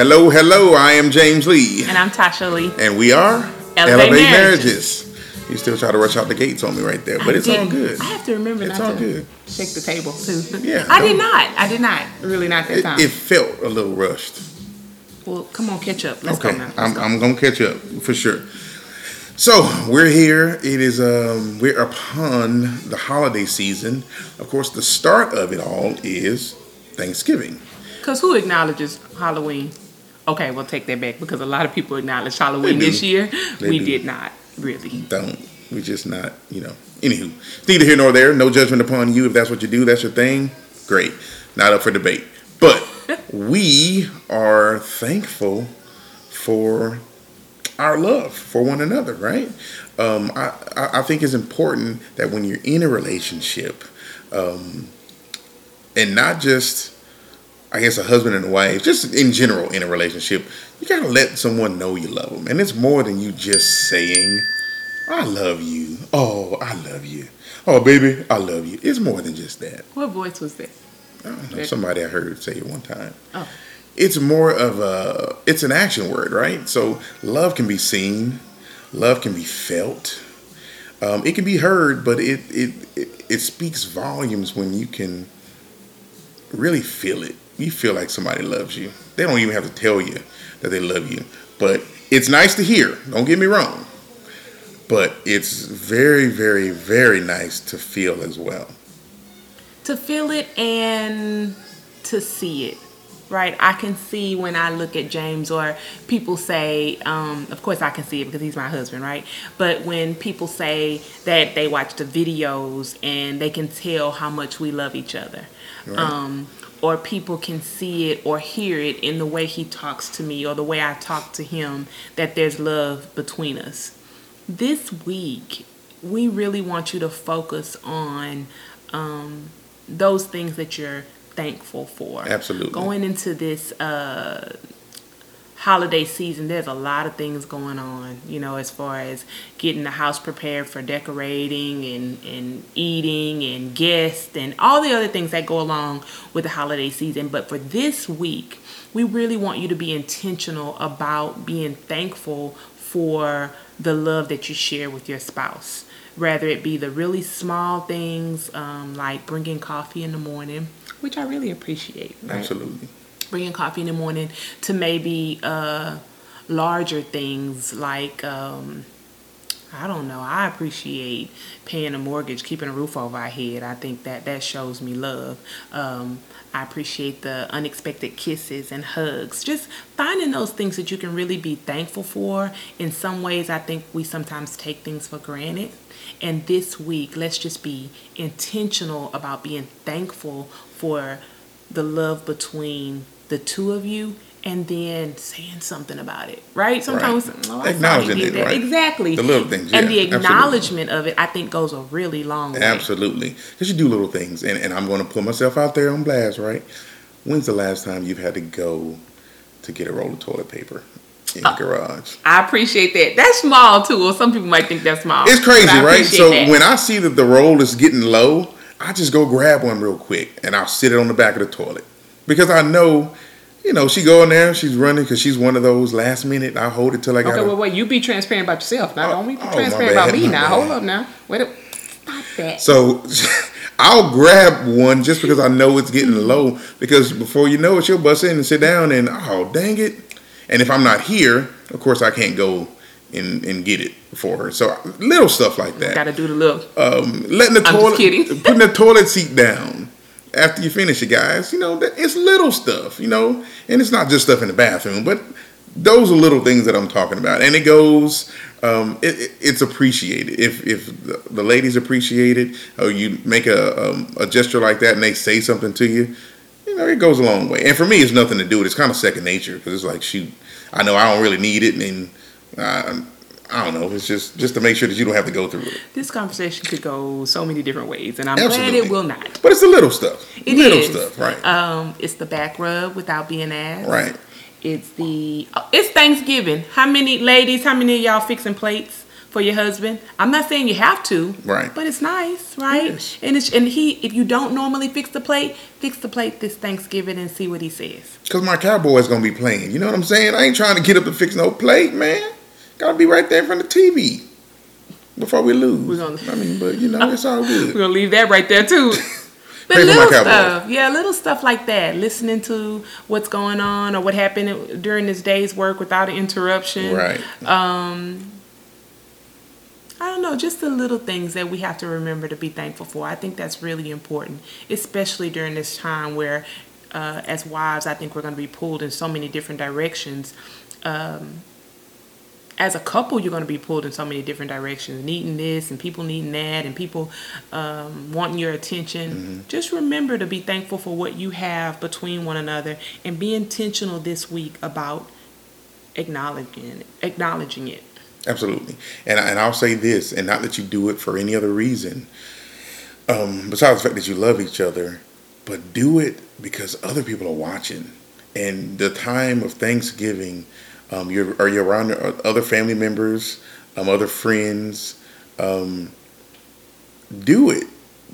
Hello, hello. I am James Lee, And I'm Tasha Lee. and we are Elevate Marriages. You still try to rush out the gates on me right there, but it's all good. I have to remember It's not all to good. shake the table too. Yeah, I did don't- I did not. Really not that It, time. it felt a little rushed. well, come on, catch up. Let's okay, go now. I'm, go. I'm gonna catch up for sure. So we're here. It is um we're upon the holiday season. Of course, the start of it all is Thanksgiving. Because who acknowledges Halloween? Okay, we'll take that back because a lot of people acknowledge Halloween this year. They we do. did not really. Don't we just not you know? Anywho, neither here nor there. No judgment upon you if that's what you do. That's your thing. Great, not up for debate. But we are thankful for our love for one another, right? Um, I, I I think it's important that when you're in a relationship, um, and not just, I guess, a husband and a wife, just in general in a relationship, you gotta let someone know you love them, and it's more than you just saying, "I love you." Oh, I love you. Oh, baby, I love you. It's more than just that. What voice was that? I don't know. Somebody I heard say it one time. Oh. It's more of a, it's an action word, right? So love can be seen, love can be felt, um, it can be heard, but it, it it it speaks volumes when you can really feel it. You feel like somebody loves you. They don't even have to tell you that they love you, but it's nice to hear. Don't get me wrong, but it's very, very, very nice to feel as well. to feel it and to see it right i can see when i look at james or people say um, of course i can see it because he's my husband right but when people say that they watch the videos and they can tell how much we love each other Right. um, or people can see it or hear it in the way he talks to me or the way i talk to him that there's love between us this week, we really want you to focus on um, those things that you're thankful for. Absolutely. Going into this uh, holiday season, there's a lot of things going on, you know, as far as getting the house prepared for decorating and, and eating and guests and all the other things that go along with the holiday season. But for this week, we really want you to be intentional about being thankful for the love that you share with your spouse. Rather it be the really small things um, like bringing coffee in the morning, which I really appreciate. right? Absolutely. Bringing coffee in the morning to maybe uh, larger things like um, I don't know. I appreciate paying a mortgage, keeping a roof over our head. I think that that shows me love. Um, I appreciate the unexpected kisses and hugs. Just finding those things that you can really be thankful for. In some ways, I think we sometimes take things for granted. And this week, let's just be intentional about being thankful for the love between the two of you and then saying something about it, right? Sometimes Right. oh, I saw he Acknowledging it, right. Exactly. The little things, and yeah, the absolutely. acknowledgement of it, I think, goes a really long way. Absolutely. Because you do little things. And, and I'm going to put myself out there on blast, right? When's the last time you've had to go to get a roll of toilet paper in Uh, the garage? I appreciate that. That's small too, or some people might think that's small. It's crazy, right? So that. when I see that the roll is getting low, I just go grab one real quick and I'll sit it on the back of the toilet. Because I know, you know, she go in there, she's running because she's one of those last minute, I hold it till I got okay, well, wait, you be transparent about yourself. Now, Oh, don't be oh, transparent about me my now. bad. Hold up now. Wait a Stop that. So I'll grab one just because I know it's getting low. Because before you know it, she'll bust in and sit down, and oh dang it! And if I'm not here, of course I can't go and, and get it for her. So little stuff like that. Got to do the little. Um, letting the I'm toilet, kidding. putting the toilet seat down after you finish it, guys. You know it's little stuff. You know, and it's not just stuff in the bathroom, but those are little things that I'm talking about, and it goes. Um, it, it- it's appreciated if if the, the ladies appreciate it, or you make a um, a gesture like that, and they say something to you. You know, it goes a long way. And for me, it's nothing to do with. it. It's kind of second nature because it's like, shoot, I know I don't really need it, and I don't know. It's just just to make sure that you don't have to go through it. This conversation could go so many different ways, and I'm Absolutely. glad it will not. But it's the little stuff. It little is. stuff, right? Um, it's the back rub without being asked. right. It's the oh, it's Thanksgiving. How many ladies? How many of y'all fixing plates for your husband. I'm not saying you have to, Right. But it's nice, right? Yes. And it's and he, if you don't normally fix the plate, fix the plate this Thanksgiving and see what he says. Because my Cowboys going to be playing. You know what I'm saying? I ain't trying to get up and fix no plate, man. Got to be right there in front of the TV before we lose. We're gonna- I mean, but you know, it's all good. We're gonna leave that right there too. But little stuff, yeah, little stuff like that. Listening to what's going on or what happened during this day's work without an interruption. Right. Um, I don't know, just the little things that we have to remember to be thankful for. I think that's really important, especially during this time where, uh, as wives, I think we're going to be pulled in so many different directions. Um, as a couple, you're going to be pulled in so many different directions, needing this and people needing that, and people um, wanting your attention. Just remember to be thankful for what you have between one another, and be intentional this week about acknowledging acknowledging it. Absolutely. And, and I'll say this, and not that you do it for any other reason, um, besides the fact that you love each other, but do it because other people are watching. And the time of Thanksgiving, um, you're, are you around other family members, um, other friends? Um, do it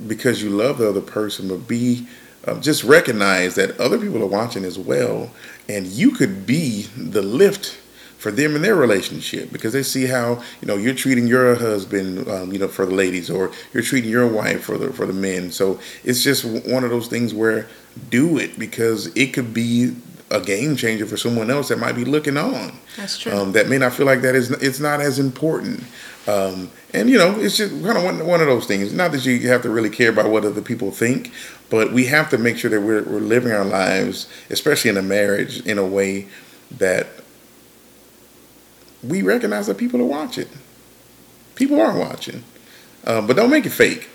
because you love the other person, but be um, just recognize that other people are watching as well, and you could be the lift for them in their relationship because they see how you know you're treating your husband, um, you know, for the ladies, or you're treating your wife for the for the men. So it's just one of those things where do it because it could be a game changer for someone else that might be looking on. That's true. Um, that may not feel like that is it's not as important. Um, and you know, it's just kind of one, one of those things. Not that you have to really care about what other people think, but we have to make sure that we're, we're living our lives, especially in a marriage, in a way that we recognize that people are watching. People are watching, um, but don't make it fake.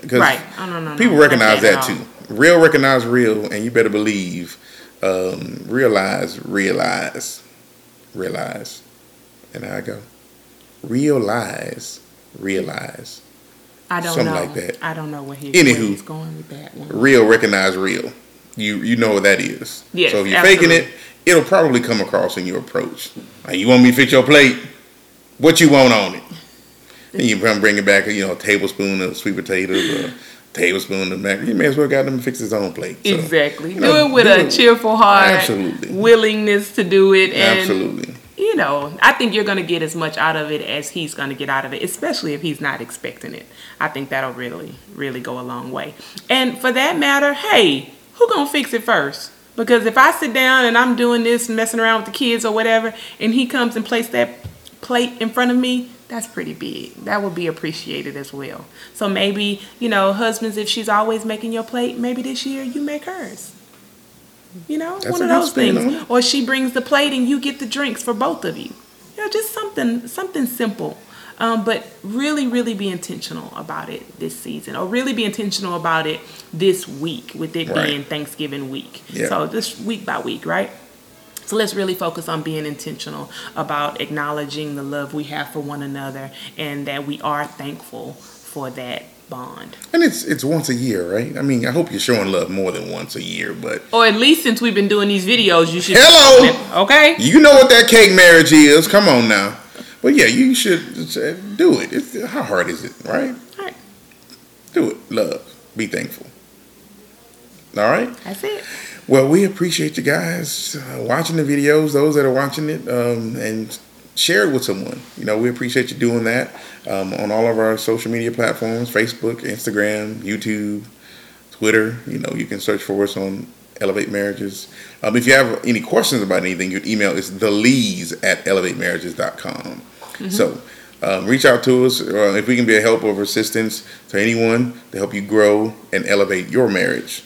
Because Right. Oh, no, no, no. people Not recognize that, too. Real recognize real, and you better believe, um, realize, realize, realize. And I go, realize, realize. I don't Something know. like that. I don't know where, he, Anywho. where he's going with that one. Real recognize real. You you know what that is. Yes, so if you're faking it, it'll probably come across in your approach. Like, you want me to fix your plate? What you want on it? Then you come bring it back, you know, a tablespoon of sweet potatoes or a tablespoon of macaroni. You may as well got him to fix his own plate. So, exactly. you do it with do a it. cheerful heart, Absolutely. willingness to do it, and Absolutely. you know, I think you're going to get as much out of it as he's going to get out of it, especially if he's not expecting it. I think that'll really, really go a long way. And for that matter, hey, who gonna fix it first? Because if I sit down and I'm doing this, messing around with the kids or whatever, and he comes and places that plate in front of me, that's pretty big. That would be appreciated as well. So maybe, you know, husbands, if she's always making your plate, maybe this year you make hers. You know, That's one of those on things. Or she brings the plate and you get the drinks for both of you. You know, just something something simple. Um, but really, really be intentional about it this season, or really be intentional about it this week, with it Right. being Thanksgiving week. Yeah. So just week by week, right? So let's really focus on being intentional about acknowledging the love we have for one another, and that we are thankful for that bond. And it's it's once a year, right? I mean, I hope you're showing love more than once a year, but Or at least since we've been doing these videos, you should. Hello! Okay. you know what that cake marriage is. Come on now. But yeah, you should uh, do it. It's, how hard is it, right? All right. Do it. Love. Be thankful. All right. That's it. Well, we appreciate you guys uh, watching the videos, those that are watching it, um, and share it with someone. You know, we appreciate you doing that um, on all of our social media platforms Facebook, Instagram, YouTube, Twitter. You know, you can search for us on Elevate Marriages. Um, if you have any questions about anything, your email is thelees at elevatemarriages.com. So um, reach out to us uh, if we can be a help or assistance to anyone to help you grow and elevate your marriage.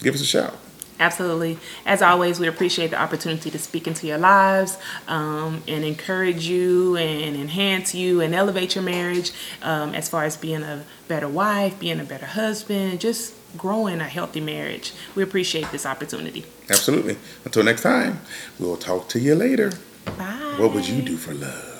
Give us a shout. Absolutely. As always, we appreciate the opportunity to speak into your lives um, and encourage you and enhance you and elevate your marriage um, as far as being a better wife, being a better husband, just growing a healthy marriage. We appreciate this opportunity. Absolutely. Until next time, we'll talk to you later. Bye. What would you do for love?